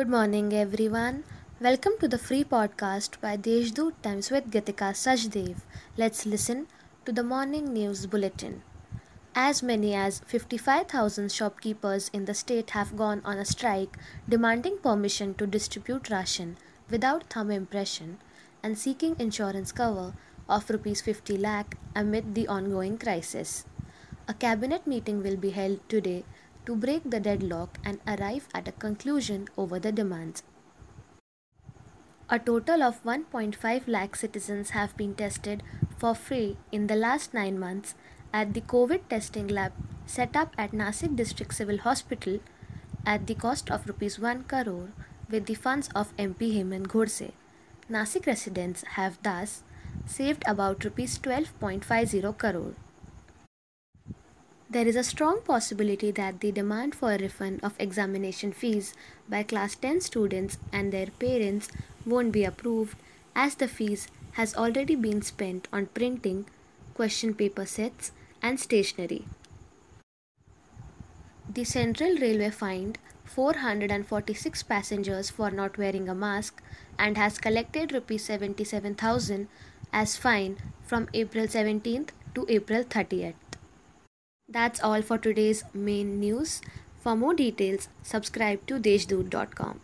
Good morning, everyone. Welcome to the free podcast by Deshdoot Times with Gitika Sajdev. Let's listen to the morning news bulletin. As many as 55,000 shopkeepers in the state have gone on a strike demanding permission to distribute ration without thumb impression and seeking insurance cover of rupees 50 lakh amid the ongoing crisis. A cabinet meeting will be held today to break the deadlock and arrive at a conclusion over the demands. A total of 1.5 lakh citizens have been tested for free in the last 9 months at the COVID testing lab set up at Nasik District Civil Hospital at the cost of rupees 1 crore with the funds of MP Hemant Godse. Nasik residents have thus saved about rupees 12.50 crore. There is a strong possibility that the demand for a refund of examination fees by class 10 students and their parents won't be approved as the fees has already been spent on printing, question paper sets and stationery. The Central Railway fined 446 passengers for not wearing a mask and has collected rupees 77,000 as fine from April 17th to April 30th. That's all for today's main news. For more details, subscribe to deshdoot.com.